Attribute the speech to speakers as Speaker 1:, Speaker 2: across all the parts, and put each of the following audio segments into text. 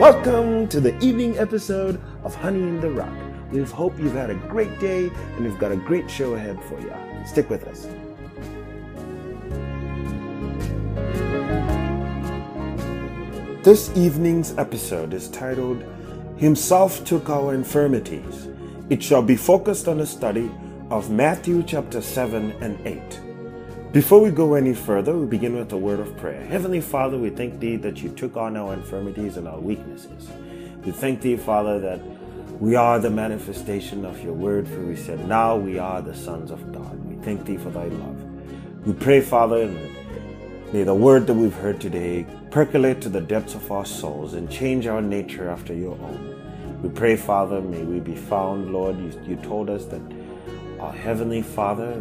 Speaker 1: Welcome to the evening episode of Honey in the Rock. We hope you've had a great day and we've got a great show ahead for you. Stick with us. This evening's episode is titled Himself Took Our Infirmities. It shall be focused on a study of Matthew chapter 7 and 8. Before we go any further, we begin with a word of prayer. Heavenly Father, we thank Thee that You took on our infirmities and our weaknesses. We thank Thee, Father, that we are the manifestation of Your word, for we said, Now we are the sons of God. We thank Thee for Thy love. We pray, Father, may the word that we've heard today percolate to the depths of our souls and change our nature after Your own. We pray, Father, may we be found, Lord. You, you told us that our Heavenly Father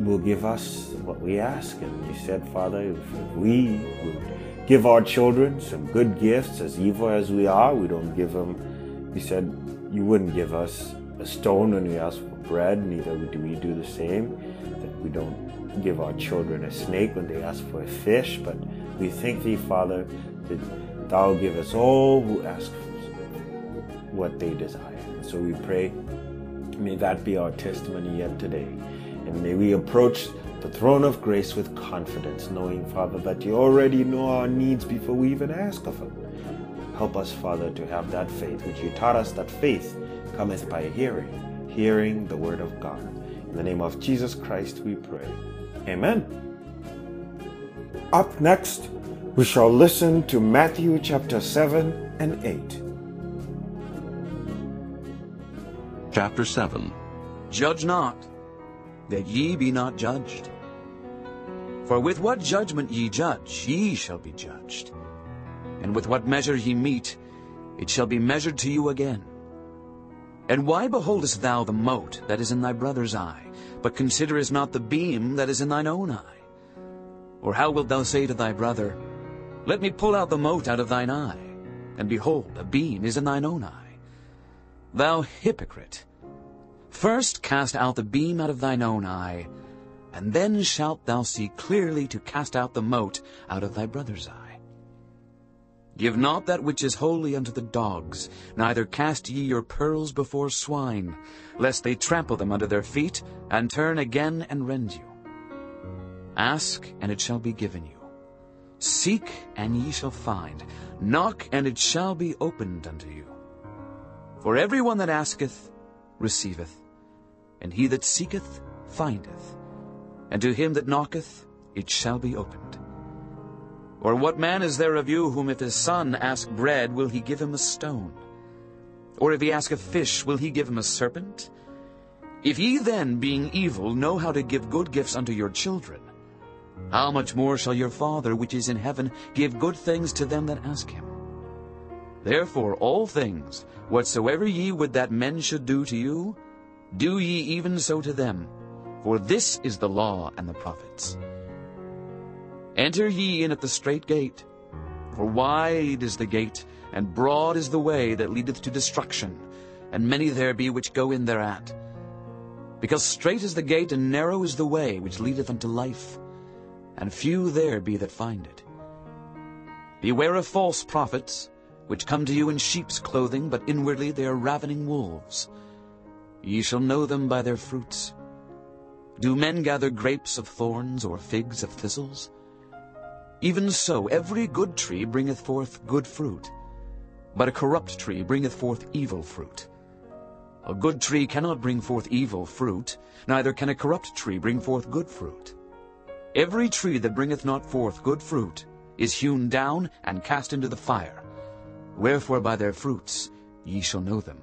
Speaker 1: will give us what we ask. And you said, Father, if we would give our children some good gifts, as evil as we are, we don't give them. You said you wouldn't give us a stone when we ask for bread, neither do we do the same. That we don't give our children a snake when they ask for a fish, but we thank thee, Father, that thou give us all who ask for what they desire. So we pray, may that be our testimony yet today. And may we approach the throne of grace with confidence, knowing, Father, that you already know our needs before we even ask of them. Help us, Father, to have that faith, which you taught us that faith cometh by hearing, hearing the word of God. In the name of Jesus Christ we pray. Amen. Up next, we shall listen to Matthew chapter 7 and 8.
Speaker 2: Chapter 7
Speaker 3: Judge not, that ye be not judged. For with what judgment ye judge, ye shall be judged. And with what measure ye meet, it shall be measured to you again. And why beholdest thou the mote that is in thy brother's eye, but considerest not the beam that is in thine own eye? Or how wilt thou say to thy brother, Let me pull out the mote out of thine eye, and behold, a beam is in thine own eye? Thou hypocrite! First cast out the beam out of thine own eye, and then shalt thou see clearly to cast out the mote out of thy brother's eye. Give not that which is holy unto the dogs, neither cast ye your pearls before swine, lest they trample them under their feet, and turn again and rend you. Ask, and it shall be given you. Seek, and ye shall find. Knock, and it shall be opened unto you. For every one that asketh receiveth, and he that seeketh findeth, and to him that knocketh it shall be opened. Or what man is there of you whom if his son ask bread, will he give him a stone? Or if he ask a fish, will he give him a serpent? If ye then, being evil, know how to give good gifts unto your children, how much more shall your Father which is in heaven give good things to them that ask him? Therefore all things, whatsoever ye would that men should do to you, do ye even so to them, for this is the law and the prophets. Enter ye in at the strait gate, for wide is the gate, and broad is the way that leadeth to destruction, and many there be which go in thereat. Because strait is the gate, and narrow is the way which leadeth unto life, and few there be that find it. Beware of false prophets, which come to you in sheep's clothing, but inwardly they are ravening wolves. Ye shall know them by their fruits. Do men gather grapes of thorns, or figs of thistles? Even so every good tree bringeth forth good fruit, but a corrupt tree bringeth forth evil fruit. A good tree cannot bring forth evil fruit, neither can a corrupt tree bring forth good fruit. Every tree that bringeth not forth good fruit is hewn down and cast into the fire. Wherefore by their fruits ye shall know them.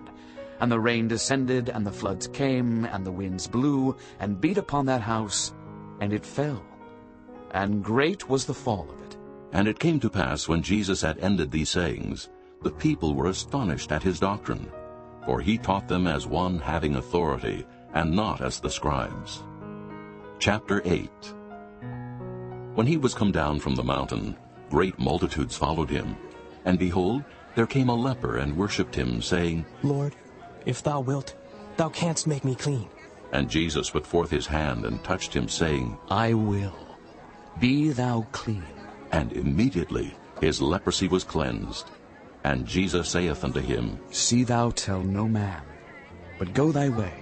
Speaker 3: And the rain descended, and the floods came, and the winds blew, and beat upon that house, and it fell. And great was the fall of it.
Speaker 2: And it came to pass, when Jesus had ended these sayings, the people were astonished at his doctrine, for he taught them as one having authority, and not as the scribes. Chapter 8 When he was come down from the mountain, great multitudes followed him. And behold, there came a leper and worshipped him, saying,
Speaker 4: Lord, if thou wilt, thou canst make me clean.
Speaker 2: And Jesus put forth his hand and touched him, saying,
Speaker 3: I will. Be thou clean.
Speaker 2: And immediately his leprosy was cleansed. And Jesus saith unto him,
Speaker 3: See thou tell no man, but go thy way.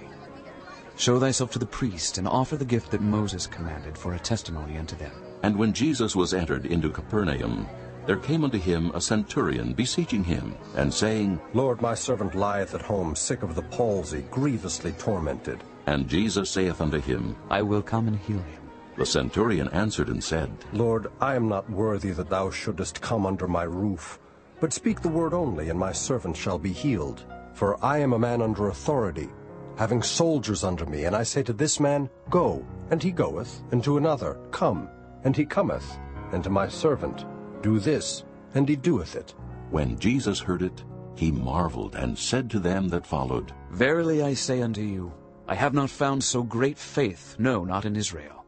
Speaker 3: Show thyself to the priest, and offer the gift that Moses commanded for a testimony unto them.
Speaker 2: And when Jesus was entered into Capernaum, there came unto him a centurion beseeching him, and saying,
Speaker 5: Lord, my servant lieth at home, sick of the palsy, grievously tormented.
Speaker 2: And Jesus saith unto him,
Speaker 3: I will come and heal him.
Speaker 2: The centurion answered and said,
Speaker 5: Lord, I am not worthy that thou shouldest come under my roof. But speak the word only, and my servant shall be healed. For I am a man under authority, having soldiers under me, and I say to this man, Go, and he goeth, and to another, Come, and he cometh, and to my servant, Do this, and he doeth it.
Speaker 2: When Jesus heard it, he marveled, and said to them that followed,
Speaker 3: Verily I say unto you, I have not found so great faith, no, not in Israel.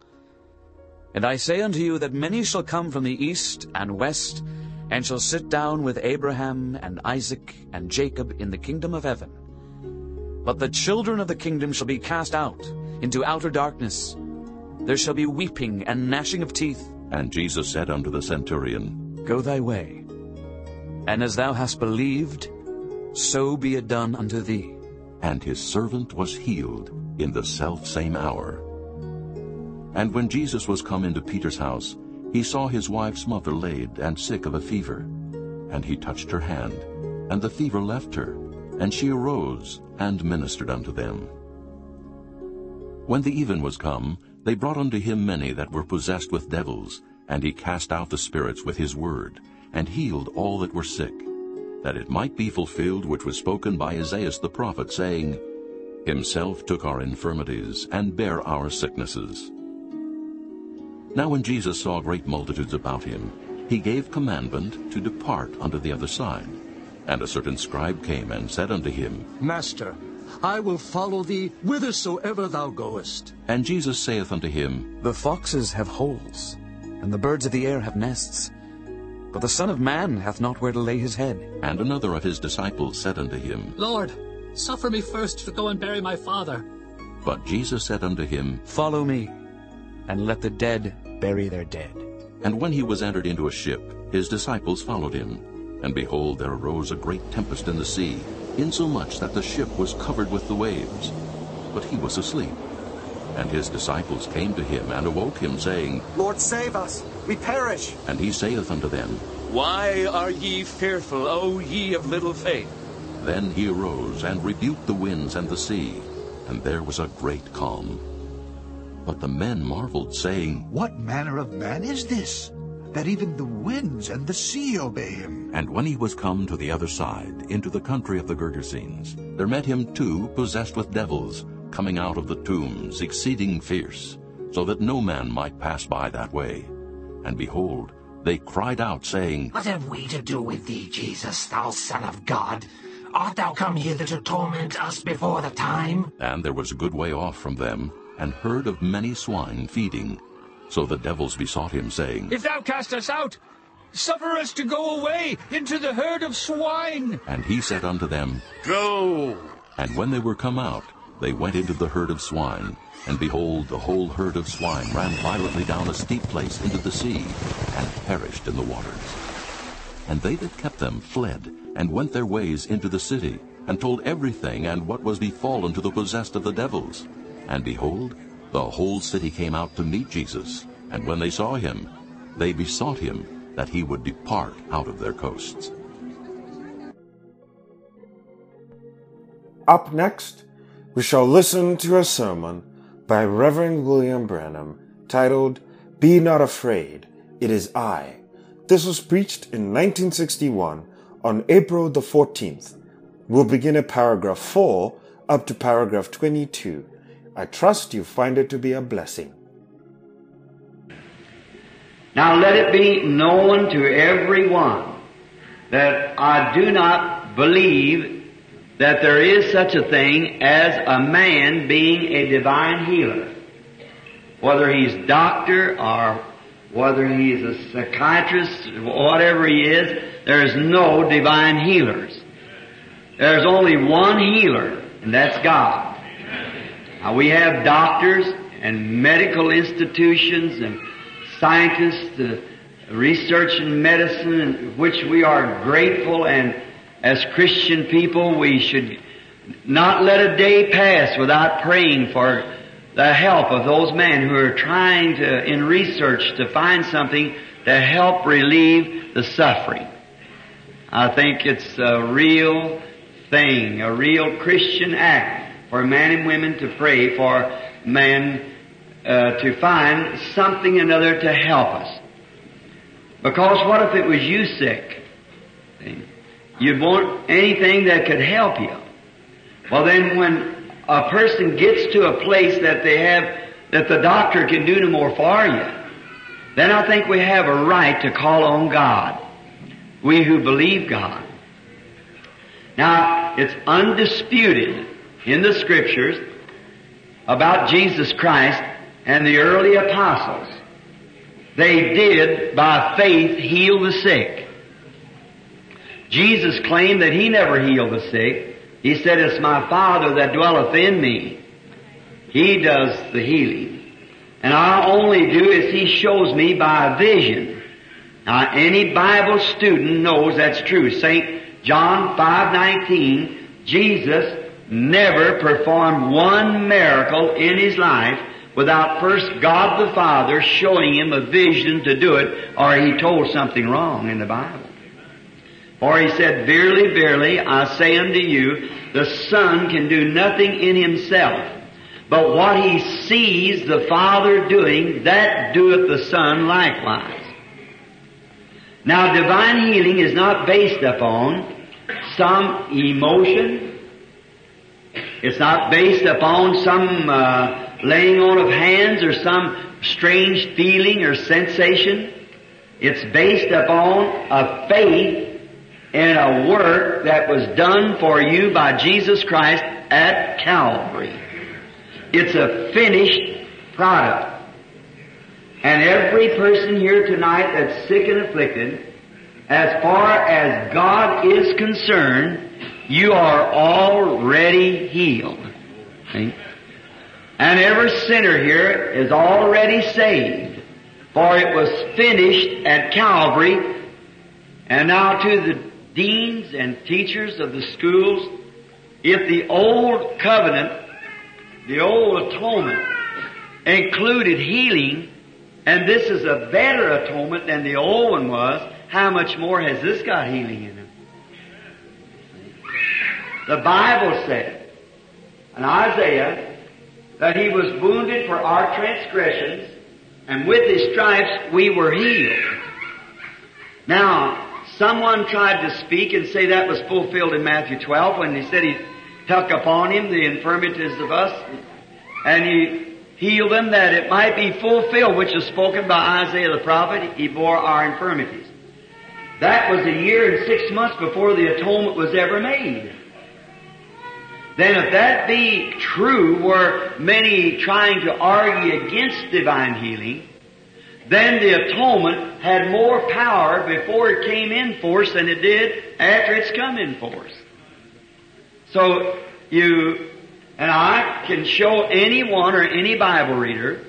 Speaker 3: And I say unto you that many shall come from the east and west, and shall sit down with Abraham and Isaac and Jacob in the kingdom of heaven. But the children of the kingdom shall be cast out into outer darkness. There shall be weeping and gnashing of teeth.
Speaker 2: And Jesus said unto the centurion,
Speaker 3: Go thy way. And as thou hast believed, so be it done unto thee.
Speaker 2: And his servant was healed in the selfsame hour. And when Jesus was come into Peter's house, he saw his wife's mother laid and sick of a fever. And he touched her hand, and the fever left her, and she arose and ministered unto them. When the even was come, they brought unto him many that were possessed with devils, and he cast out the spirits with his word, and healed all that were sick, that it might be fulfilled which was spoken by Isaiah the prophet, saying, Himself took our infirmities, and bare our sicknesses. Now when Jesus saw great multitudes about him, he gave commandment to depart unto the other side. And a certain scribe came and said unto him,
Speaker 6: Master, I will follow thee whithersoever thou goest.
Speaker 2: And Jesus saith unto him,
Speaker 3: The foxes have holes, and the birds of the air have nests, but the Son of Man hath not where to lay his head.
Speaker 2: And another of his disciples said unto him,
Speaker 7: Lord, suffer me first to go and bury my father.
Speaker 2: But Jesus said unto him,
Speaker 3: Follow me, and let the dead bury their dead.
Speaker 2: And when he was entered into a ship, his disciples followed him. And behold, there arose a great tempest in the sea, insomuch that the ship was covered with the waves. But he was asleep. And his disciples came to him, and awoke him, saying,
Speaker 8: Lord, save us! We perish!
Speaker 2: And he saith unto them,
Speaker 3: Why are ye fearful, O ye of little faith?
Speaker 2: Then he arose, and rebuked the winds and the sea, and there was a great calm. But the men marveled, saying,
Speaker 9: What manner of man is this, that even the winds and the sea obey him?
Speaker 2: And when he was come to the other side, into the country of the Gergesenes, there met him two possessed with devils, coming out of the tombs, exceeding fierce, so that no man might pass by that way. And behold, they cried out, saying,
Speaker 10: What have we to do with thee, Jesus, thou Son of God? Art thou come hither to torment us before the time?
Speaker 2: And there was a good way off from them, and herd of many swine feeding. So the devils besought him, saying,
Speaker 7: If thou cast us out, suffer us to go away into the herd of swine.
Speaker 2: And he said unto them,
Speaker 7: Go.
Speaker 2: And when they were come out, they went into the herd of swine. And behold, the whole herd of swine ran violently down a steep place into the sea, and perished in the waters. And they that kept them fled, and went their ways into the city, and told everything and what was befallen to the possessed of the devils. And behold, the whole city came out to meet Jesus. And when they saw him, they besought him that he would depart out of their coasts.
Speaker 1: Up next, we shall listen to a sermon by Reverend William Branham titled, Be Not Afraid, It Is I. This was preached in 1961 on April the 14th. We'll begin at paragraph 4 up to paragraph 22. I trust you find it to be a blessing.
Speaker 11: Now let it be known to everyone that I do not believe that there is such a thing as a man being a divine healer. Whether he's doctor or whether he's a psychiatrist, whatever he is, there's no divine healers. There's only one healer, and that's God. Now we have doctors and medical institutions and scientists, uh, research in medicine, which we are grateful and as Christian people we should not let a day pass without praying for the help of those men who are trying to, in research, to find something to help relieve the suffering. I think it's a real thing, a real Christian act for men and women to pray for men uh, to find something another to help us. Because what if it was you sick? You'd want anything that could help you. Well then when a person gets to a place that they have, that the doctor can do no more for you, then I think we have a right to call on God. We who believe God. Now, it's undisputed in the scriptures about Jesus Christ and the early apostles. They did, by faith, heal the sick. Jesus claimed that He never healed the sick. He said, It's my Father that dwelleth in me. He does the healing. And I only do as He shows me by a vision. Now, any Bible student knows that's true. St. John 5.19, Jesus never performed one miracle in His life without first God the Father showing Him a vision to do it, or He told something wrong in the Bible. For he said, Verily, verily, I say unto you, the Son can do nothing in himself. But what he sees the Father doing, that doeth the Son likewise. Now divine healing is not based upon some emotion. It's not based upon some uh, laying on of hands or some strange feeling or sensation. It's based upon a faith in a work that was done for you by Jesus Christ at Calvary. It's a finished product. And every person here tonight that's sick and afflicted, as far as God is concerned, you are already healed. See? And every sinner here is already saved. For it was finished at Calvary. And now to the deans and teachers of the schools, if the old covenant, the old atonement, included healing, and this is a better atonement than the old one was, how much more has this got healing in it? The Bible said in Isaiah that he was wounded for our transgressions, and with his stripes we were healed. Now, Someone tried to speak and say that was fulfilled in Matthew 12 when he said he took upon him the infirmities of us and he healed them that it might be fulfilled which is spoken by Isaiah the prophet. He bore our infirmities. That was a year and six months before the atonement was ever made. Then if that be true, were many trying to argue against divine healing, then the atonement had more power before it came in force than it did after it's come in force. So you and I can show anyone or any Bible reader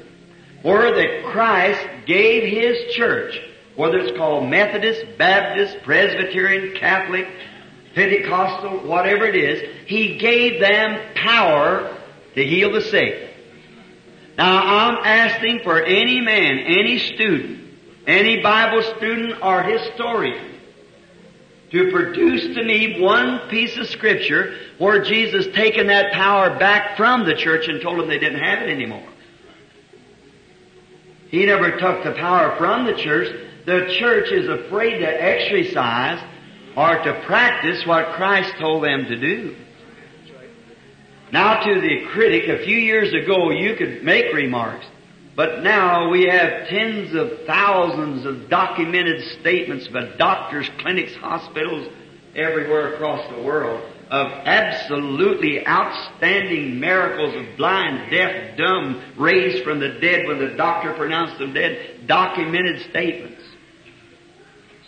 Speaker 11: where that Christ gave His church, whether it's called Methodist, Baptist, Presbyterian, Catholic, Pentecostal, whatever it is, He gave them power to heal the sick. Now I'm asking for any man, any student, any Bible student or historian to produce to me one piece of scripture where Jesus taken that power back from the church and told them they didn't have it anymore. He never took the power from the church. The church is afraid to exercise or to practice what Christ told them to do. Now to the critic, a few years ago you could make remarks, but now we have tens of thousands of documented statements by doctors, clinics, hospitals, everywhere across the world of absolutely outstanding miracles of blind, deaf, dumb, raised from the dead when the doctor pronounced them dead, documented statements.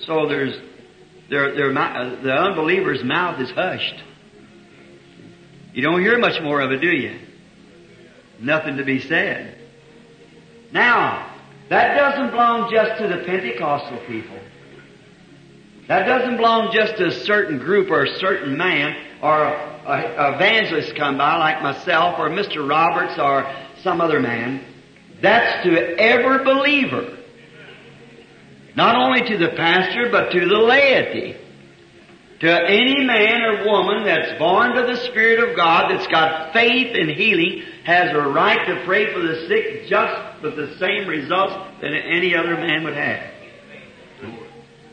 Speaker 11: So there's, their, their, the unbeliever's mouth is hushed. You don't hear much more of it, do you? Nothing to be said. Now, that doesn't belong just to the Pentecostal people. That doesn't belong just to a certain group or a certain man or a, evangelist come by like myself or Mr. Roberts or some other man. That's to every believer. Not only to the pastor, but to the laity. To any man or woman that's born to the Spirit of God, that's got faith in healing, has a right to pray for the sick just with the same results that any other man would have.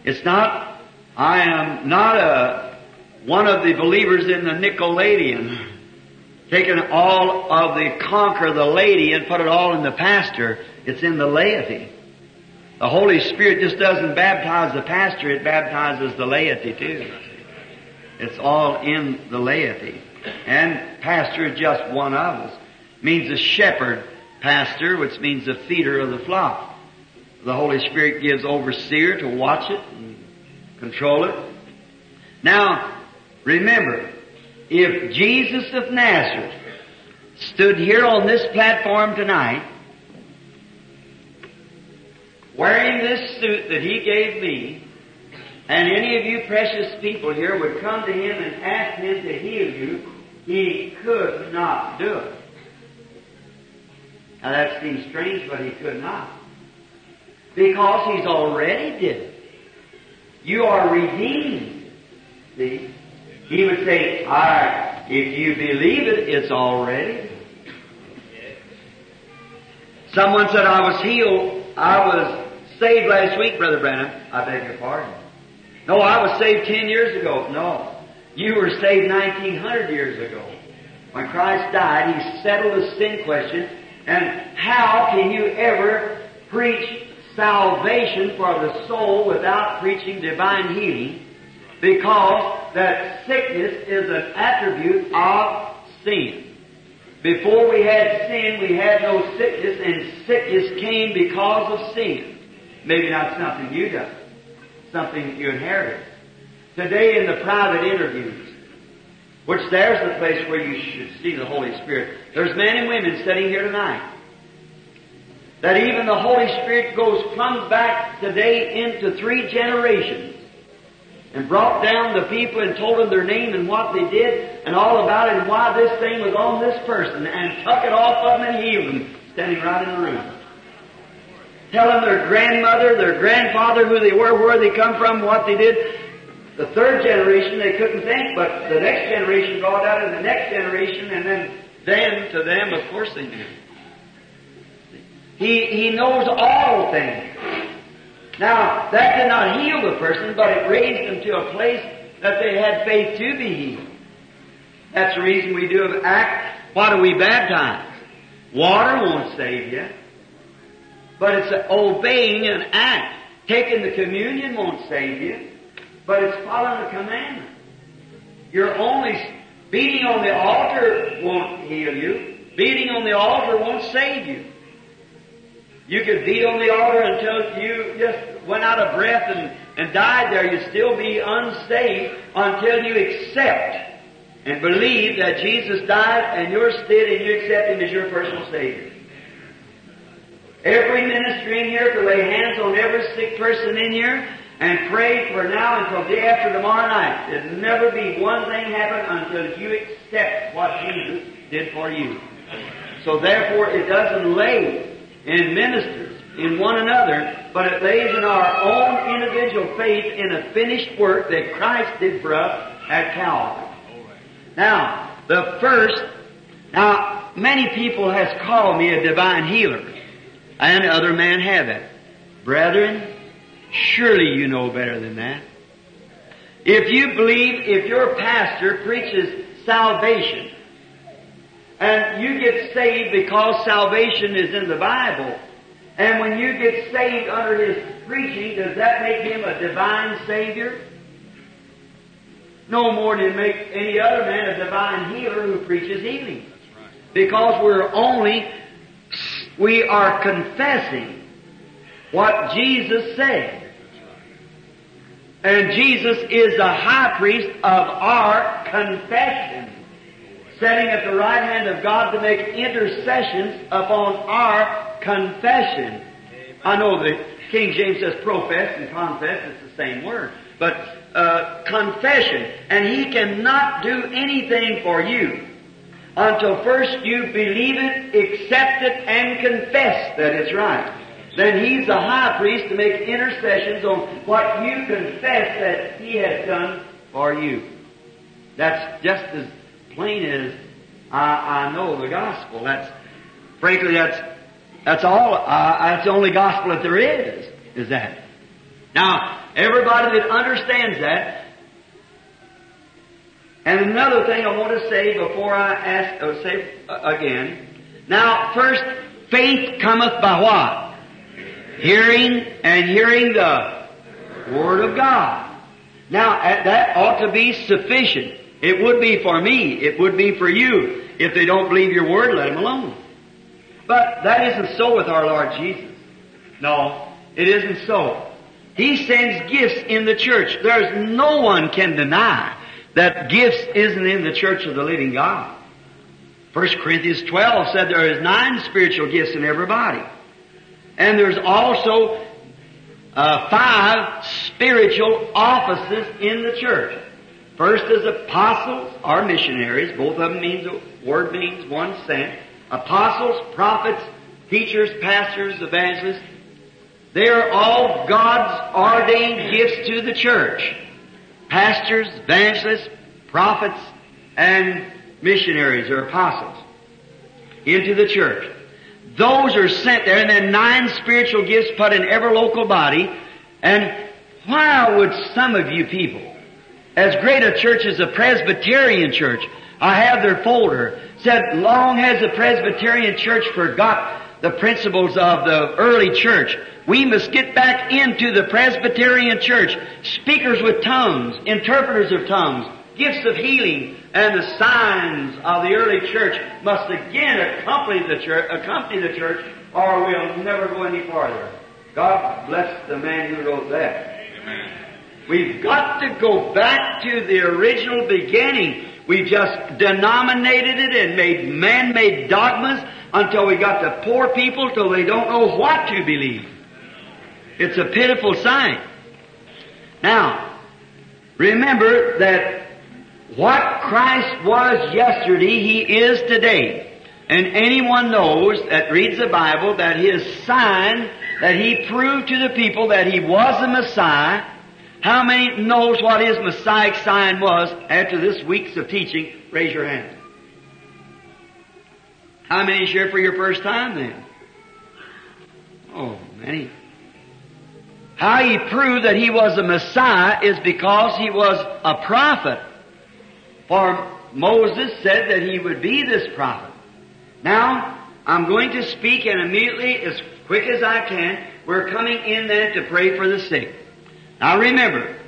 Speaker 11: It's not, I am not a, one of the believers in the Nicolaitan, taking all of the conquer the laity and put it all in the pastor. It's in the laity. The Holy Spirit just doesn't baptize the pastor, it baptizes the laity too. It's all in the laity. And pastor is just one of us. Means a shepherd pastor, which means the feeder of the flock. The Holy Spirit gives overseer to watch it and control it. Now, remember, if Jesus of Nazareth stood here on this platform tonight, wearing this suit that he gave me, and any of you precious people here would come to him and ask him to heal you, he could not do it. Now that seems strange, but he could not. Because he's already did it. You are redeemed. See? He would say, alright, if you believe it, it's already. Someone said I was healed, I was saved last week, Brother Branham. I beg your pardon. No, I was saved ten years ago. No. You were saved 1900 years ago. When Christ died, He settled the sin question. And how can you ever preach salvation for the soul without preaching divine healing? Because that sickness is an attribute of sin. Before we had sin, we had no sickness, and sickness came because of sin. Maybe not something you done something you inherited. Today in the private interviews, which there's the place where you should see the Holy Spirit. There's men and women sitting here tonight. That even the Holy Spirit goes plumb back today into three generations and brought down the people and told them their name and what they did and all about it and why this thing was on this person and took it off of them and healed them standing right in the room tell them their grandmother, their grandfather, who they were, where they come from, what they did. The third generation they couldn't think, but the next generation brought out in the next generation, and then then to them, of course, they knew. He he knows all things. Now that did not heal the person, but it raised them to a place that they had faith to be healed. That's the reason we do an act. Why do we baptize? Water won't save you. But it's obeying an act. Taking the communion won't save you, but it's following the commandment. You're only beating on the altar won't heal you. Beating on the altar won't save you. You could beat on the altar until you just went out of breath and, and died there. You'd still be unsaved until you accept and believe that Jesus died in your stead and you accept Him as your personal Savior. Every ministry in here to lay hands on every sick person in here and pray for now until day after tomorrow night. There'll never be one thing happen until you accept what Jesus did for you. So therefore it doesn't lay in ministers, in one another, but it lays in our own individual faith in a finished work that Christ did for us at Calvary. Now, the first, now, many people has called me a divine healer, and other men have it. Brethren, surely you know better than that. If you believe, if your pastor preaches salvation, and you get saved because salvation is in the Bible, and when you get saved under his preaching, does that make him a divine Savior? No more than make any other man a divine healer who preaches healing. Because we're only, we are confessing what Jesus said. And Jesus is the high priest of our confession, sitting at the right hand of God to make intercessions upon our confession. I know the King James says profess and confess, it's the same word. But uh, confession, and He cannot do anything for you until first you believe it, accept it, and confess that it's right. Then He's the high priest to make intercessions on what you confess that He has done for you. That's just as plain as I, I know the gospel. That's frankly that's that's all. Uh, that's the only gospel that there is. Is that? Now, everybody that understands that. And another thing I want to say before I ask, or say uh, again. Now, first, faith cometh by what? Hearing and hearing the Word of God. Now, uh, that ought to be sufficient. It would be for me. It would be for you. If they don't believe your Word, let them alone. But that isn't so with our Lord Jesus. No, it isn't so. He sends gifts in the church. There's no one can deny that gifts isn't in the church of the living God. 1 Corinthians 12 said there is nine spiritual gifts in everybody. And there's also uh, five spiritual offices in the church. First is apostles or missionaries. Both of them means, word means one sent. Apostles, prophets, teachers, pastors, evangelists, they are all God's ordained gifts to the church. Pastors, evangelists, prophets, and missionaries or apostles into the church. Those are sent there and then nine spiritual gifts put in every local body. And why would some of you people, as great a church as the Presbyterian Church, I have their folder, said, long has the Presbyterian Church forgot the principles of the early church. We must get back into the Presbyterian church. Speakers with tongues, interpreters of tongues, gifts of healing, and the signs of the early church must again accompany the church, accompany the church, or we'll never go any farther. God bless the man who wrote that. We've got to go back to the original beginning. We just denominated it and made man-made dogmas until we got the poor people till they don't know what to believe. It's a pitiful sight. Now, remember that what Christ was yesterday, He is today. And anyone knows that reads the Bible that His sign that He proved to the people that He was the Messiah. How many knows what His Messiah sign was after this week's of teaching? Raise your hand. How many here for your first time then? Oh, many. How he proved that he was a Messiah is because he was a prophet. For Moses said that he would be this prophet. Now, I'm going to speak and immediately, as quick as I can, we're coming in then to pray for the sick. Now remember,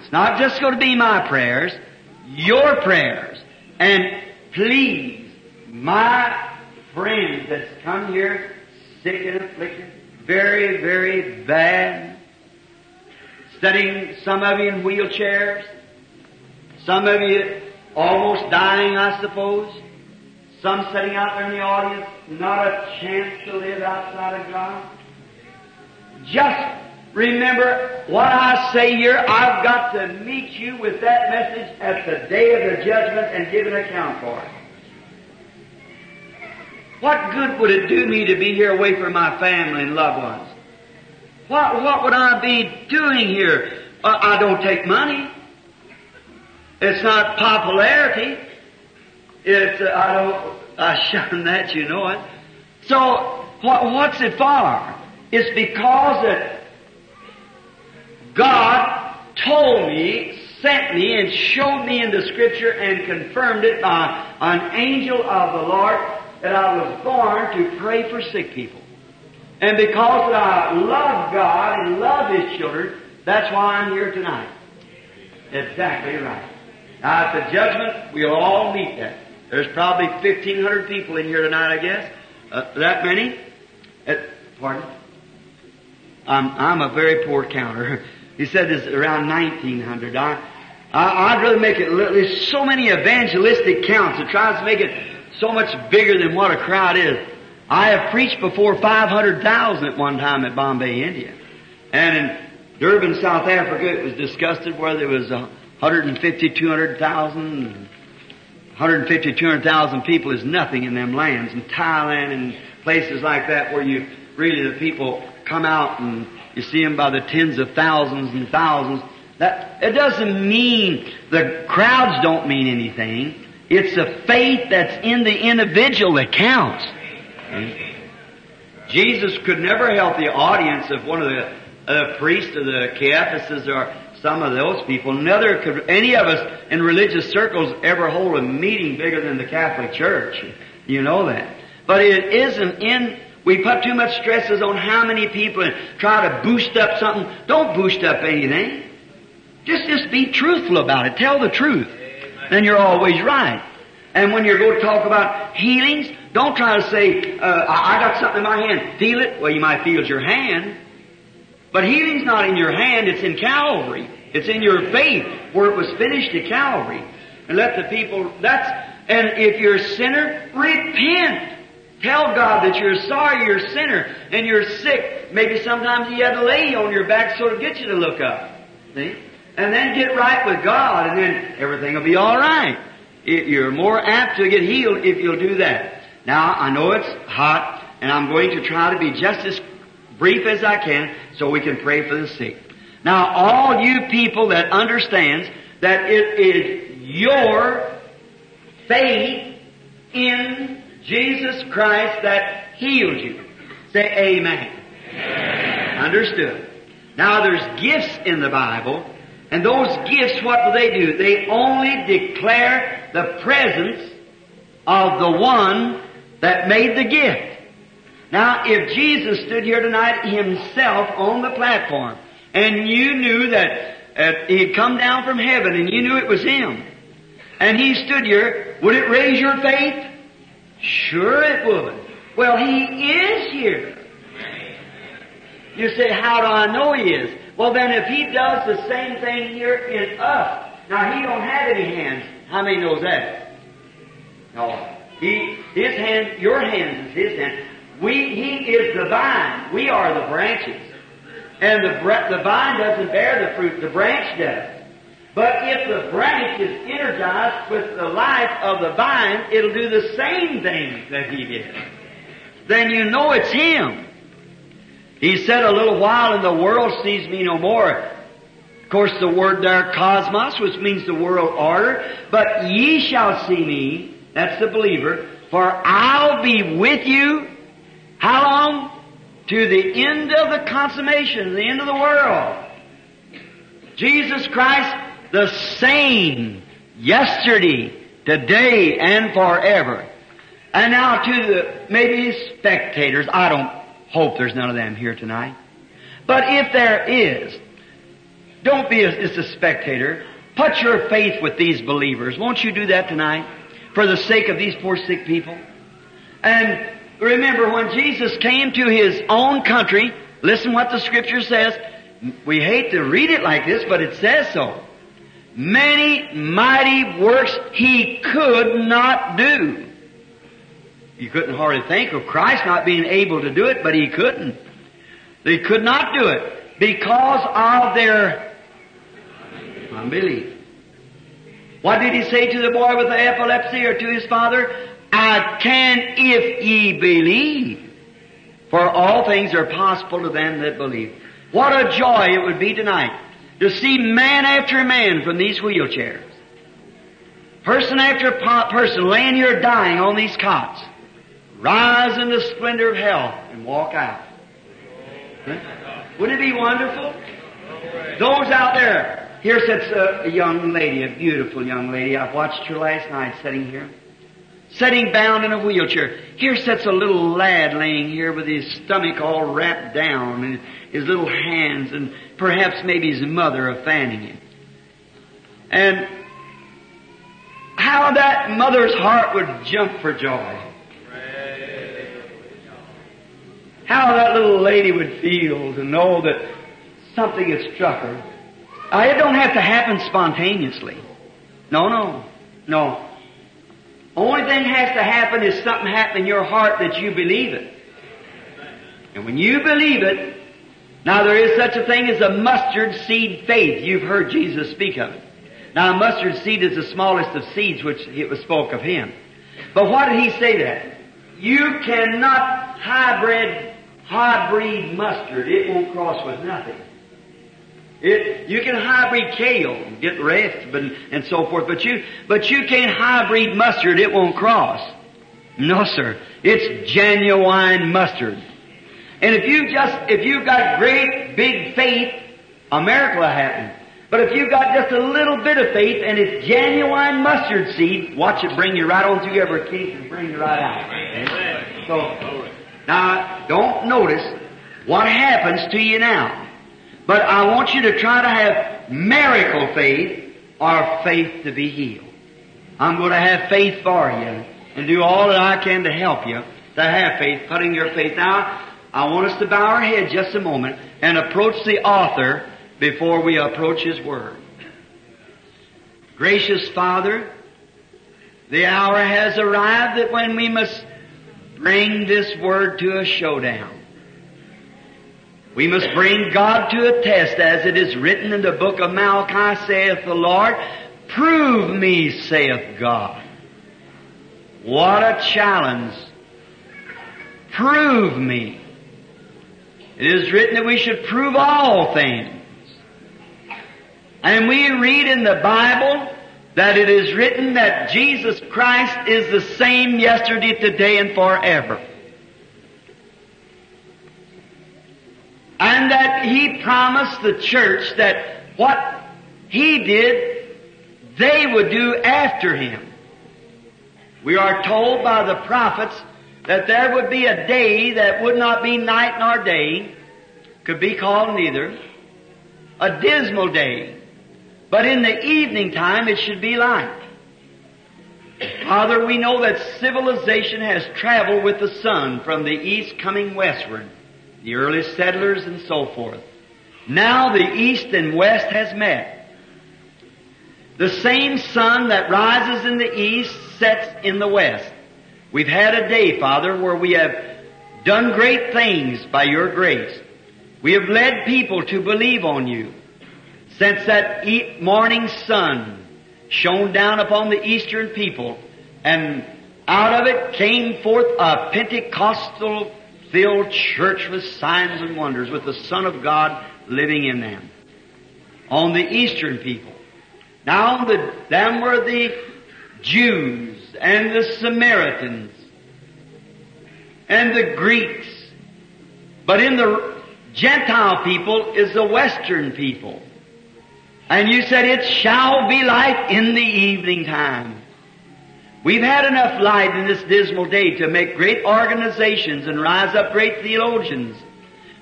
Speaker 11: it's not just going to be my prayers, your prayers. And please, my friends that's come here sick and afflicted, very, very bad, sitting, some of you in wheelchairs, some of you almost dying, I suppose, some sitting out there in the audience, not a chance to live outside of God. Just remember what I say here, I've got to meet you with that message at the day of the judgment and give an account for it. What good would it do me to be here away from my family and loved ones? What, what would I be doing here? I don't take money. It's not popularity. It's, uh, I don't, I shun that, you know it. So, what, what's it for? It's because that God told me, sent me, and showed me in the scripture and confirmed it by an angel of the Lord that I was born to pray for sick people. And because I love God and love His children, that's why I'm here tonight. Exactly right. Now at the judgment, we'll all meet that. There's probably 1,500 people in here tonight, I guess. Uh, that many? Uh, pardon? I'm, I'm a very poor counter. He said there's around 1,900. I, I, would rather make it, there's so many evangelistic counts. It tries to make it so much bigger than what a crowd is. I have preached before 500,000 at one time at Bombay, India. And in Durban, South Africa, it was discussed where there was 150, 200,000, 150, 200,000 people is nothing in them lands. In Thailand and places like that where you really the people come out and you see them by the tens of thousands and thousands. That, it doesn't mean, the crowds don't mean anything. It's the faith that's in the individual that counts. Jesus could never help the audience of one of the uh, priests of the Caiaphas or some of those people. Neither could any of us in religious circles ever hold a meeting bigger than the Catholic Church. You know that. But it isn't in we put too much stresses on how many people and try to boost up something. Don't boost up anything. Just, just be truthful about it. Tell the truth. Then you're always right. And when you're going to talk about healings, don't try to say, uh, I, I got something in my hand. Feel it? Well, you might feel it's your hand. But healing's not in your hand, it's in Calvary. It's in your faith where it was finished at Calvary. And let the people, that's, and if you're a sinner, repent. Tell God that you're sorry, you're a sinner, and you're sick. Maybe sometimes He had to lay you on your back so to get you to look up. See? And then get right with God, and then everything will be alright. You're more apt to get healed if you'll do that. Now, I know it's hot, and I'm going to try to be just as brief as I can so we can pray for the sick. Now, all you people that understands that it is your faith in Jesus Christ that healed you. Say amen. amen. Understood. Now there's gifts in the Bible, and those gifts, what do they do? They only declare the presence of the one that made the gift. Now, if Jesus stood here tonight himself on the platform, and you knew that uh, he'd come down from heaven, and you knew it was him, and he stood here, would it raise your faith? Sure it would. Well, He is here. You say, how do I know He is? Well then if He does the same thing here in us, now He don't have any hands. How many knows that? No. He, His hand, your hands is His hand. We, He is the vine. We are the branches. And the, the vine doesn't bear the fruit, the branch does. But if the branch is energized with the life of the vine, it'll do the same thing that he did. Then you know it's him. He said a little while and the world sees me no more. Of course the word there, cosmos, which means the world order, but ye shall see me, that's the believer, for I'll be with you, how long? To the end of the consummation, the end of the world. Jesus Christ the same yesterday, today, and forever. And now to the maybe spectators, I don't hope there's none of them here tonight. But if there is, don't be a, just a spectator. Put your faith with these believers. Won't you do that tonight? For the sake of these poor sick people. And remember when Jesus came to his own country, listen what the scripture says. We hate to read it like this, but it says so many mighty works he could not do. You couldn't hardly think of Christ not being able to do it, but he couldn't. They could not do it because of their unbelief. What did he say to the boy with the epilepsy or to his father? I can if ye believe. For all things are possible to them that believe. What a joy it would be tonight to see man after man from these wheelchairs. Person after person laying here dying on these cots. Rise in the splendor of health and walk out. Huh? Wouldn't it be wonderful? Those out there. Here sits a, uh, a young lady, a beautiful young lady. I watched her last night sitting here. Sitting bound in a wheelchair. Here sits a little lad laying here with his stomach all wrapped down and his little hands and perhaps maybe his mother are fanning him. And how that mother's heart would jump for joy. How that little lady would feel to know that something had struck her. Uh, it don't have to happen spontaneously. No, no, no. Only thing has to happen is something happen in your heart that you believe it. And when you believe it, now there is such a thing as a mustard seed faith. You've heard Jesus speak of it. Now a mustard seed is the smallest of seeds which it was spoke of him. But what did he say that? You cannot hybrid, hybrid mustard. It won't cross with nothing. It, you can hybrid kale, and get rest, but, and so forth, but you, but you can't hybrid mustard, it won't cross. No, sir. It's genuine mustard. And if you just, if you've got great big faith, a miracle will happen. But if you've got just a little bit of faith and it's genuine mustard seed, watch it bring you right on through every case and bring you right out. Amen. So, now, don't notice what happens to you now. But I want you to try to have miracle faith or faith to be healed. I'm going to have faith for you and do all that I can to help you to have faith, putting your faith. Now, I want us to bow our head just a moment and approach the author before we approach his word. Gracious Father, the hour has arrived that when we must bring this word to a showdown. We must bring God to a test as it is written in the book of Malachi, saith the Lord, prove me, saith God. What a challenge. Prove me. It is written that we should prove all things. And we read in the Bible that it is written that Jesus Christ is the same yesterday, today, and forever. And that He promised the church that what He did, they would do after Him. We are told by the prophets that there would be a day that would not be night nor day, could be called neither, a dismal day. But in the evening time it should be light. Father, we know that civilization has traveled with the sun from the east coming westward, the early settlers and so forth. Now the east and west has met. The same sun that rises in the east sets in the west. We've had a day, Father, where we have done great things by your grace. We have led people to believe on you. Since that morning sun shone down upon the eastern people, and out of it came forth a Pentecostal filled church with signs and wonders, with the Son of God living in them. On the eastern people. Now the, them were the Jews and the Samaritans and the Greeks. But in the Gentile people is the Western people. And you said it shall be light in the evening time. We've had enough light in this dismal day to make great organizations and rise up great theologians,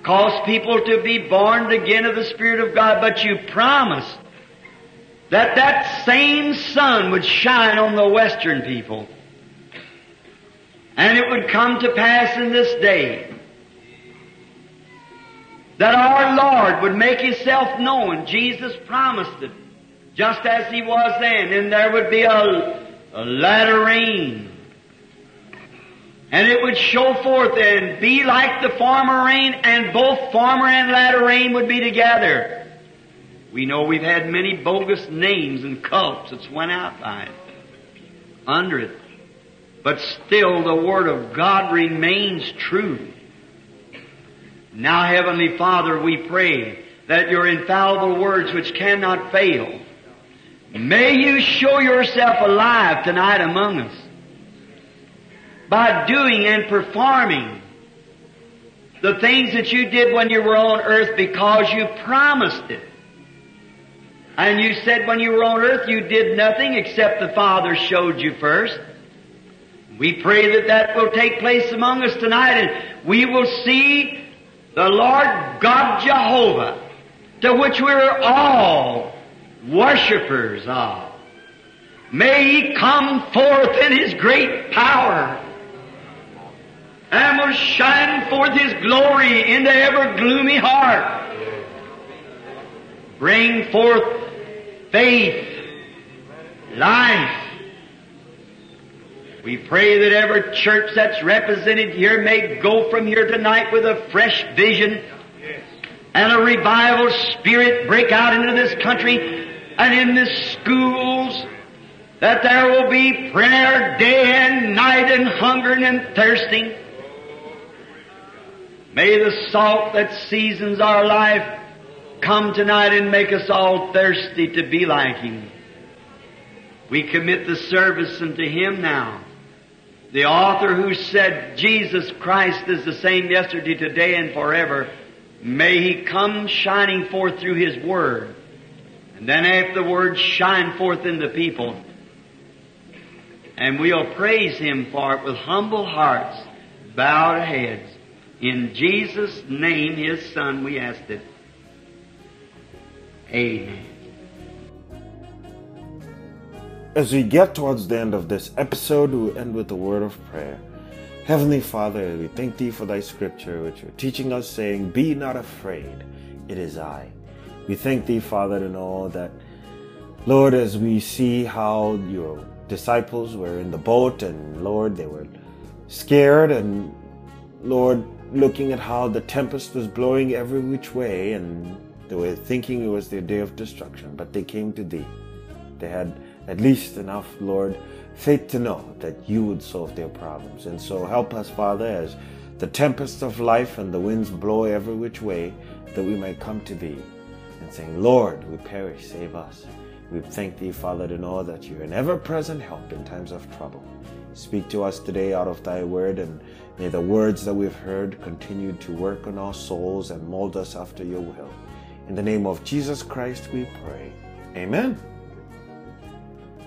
Speaker 11: cause people to be born again of the Spirit of God, but you promised that that same sun would shine on the Western people. And it would come to pass in this day that our Lord would make Himself known. Jesus promised it, just as He was then, and there would be a, a latter rain. And it would show forth and be like the former rain, and both former and latter rain would be together. We know we've had many bogus names and cults that's went out by it, under it. But still the Word of God remains true. Now, Heavenly Father, we pray that your infallible words which cannot fail, may you show yourself alive tonight among us by doing and performing the things that you did when you were on earth because you promised it. And you said when you were on earth you did nothing except the Father showed you first. We pray that that will take place among us tonight and we will see the Lord God Jehovah to which we're all worshippers of. May He come forth in His great power and will shine forth His glory in the ever gloomy heart. Bring forth faith, life. We pray that every church that's represented here may go from here tonight with a fresh vision and a revival spirit break out into this country and in the schools that there will be prayer day and night and hungering and thirsting. May the salt that seasons our life come tonight and make us all thirsty to be like Him. We commit the service unto Him now. The author who said Jesus Christ is the same yesterday, today, and forever, may He come shining forth through His Word. And then afterwards shine forth in the people. And we'll praise Him for it with humble hearts, bowed heads. In Jesus' name, His Son, we ask it. Amen.
Speaker 1: As we get towards the end of this episode, we'll end with a word of prayer. Heavenly Father, we thank Thee for Thy scripture, which you're teaching us, saying, Be not afraid, it is I. We thank Thee, Father, to know that, Lord, as we see how your disciples were in the boat, and Lord, they were scared, and Lord, looking at how the tempest was blowing every which way, and they were thinking it was their day of destruction, but they came to Thee. They had at least enough, Lord, faith to know that you would solve their problems. And so help us, Father, as the tempests of life and the winds blow every which way, that we might come to Thee and saying, Lord, we perish, save us. We thank Thee, Father, to know that You're an ever-present help in times of trouble. Speak to us today out of Thy word, and may the words that we've heard continue to work on our souls and mold us after Your will. In the name of Jesus Christ we pray. Amen.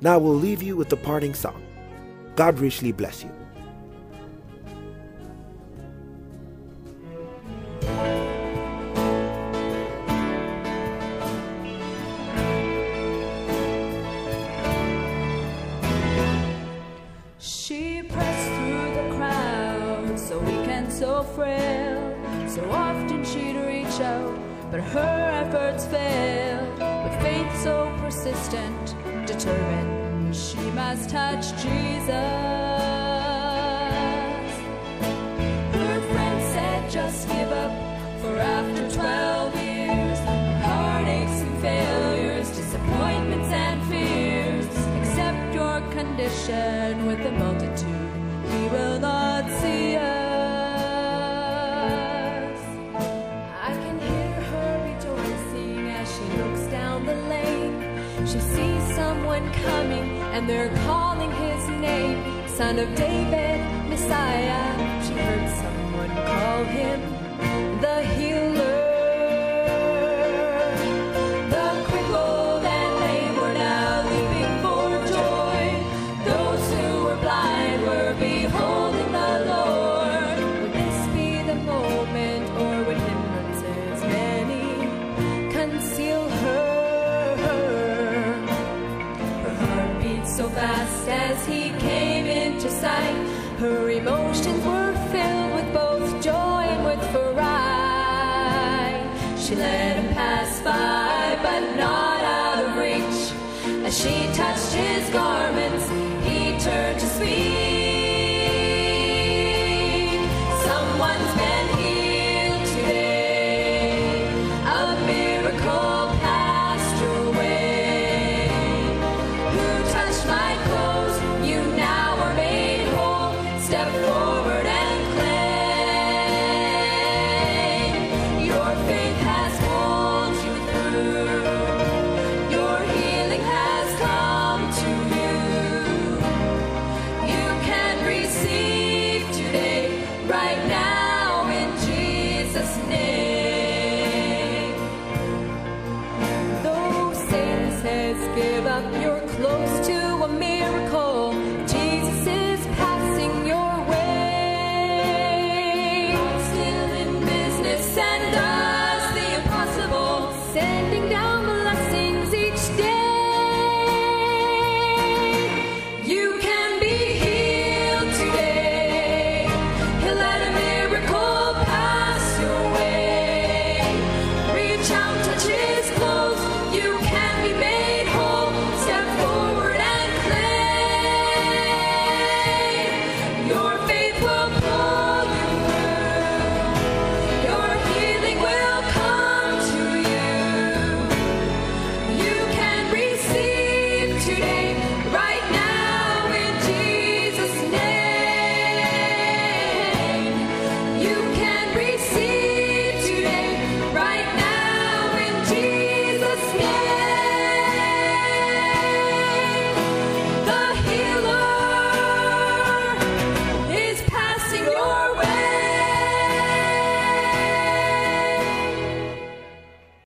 Speaker 1: Now we'll leave you with the parting song. God richly bless you.
Speaker 12: David, Messiah. She heard someone call him the healer. Came give up your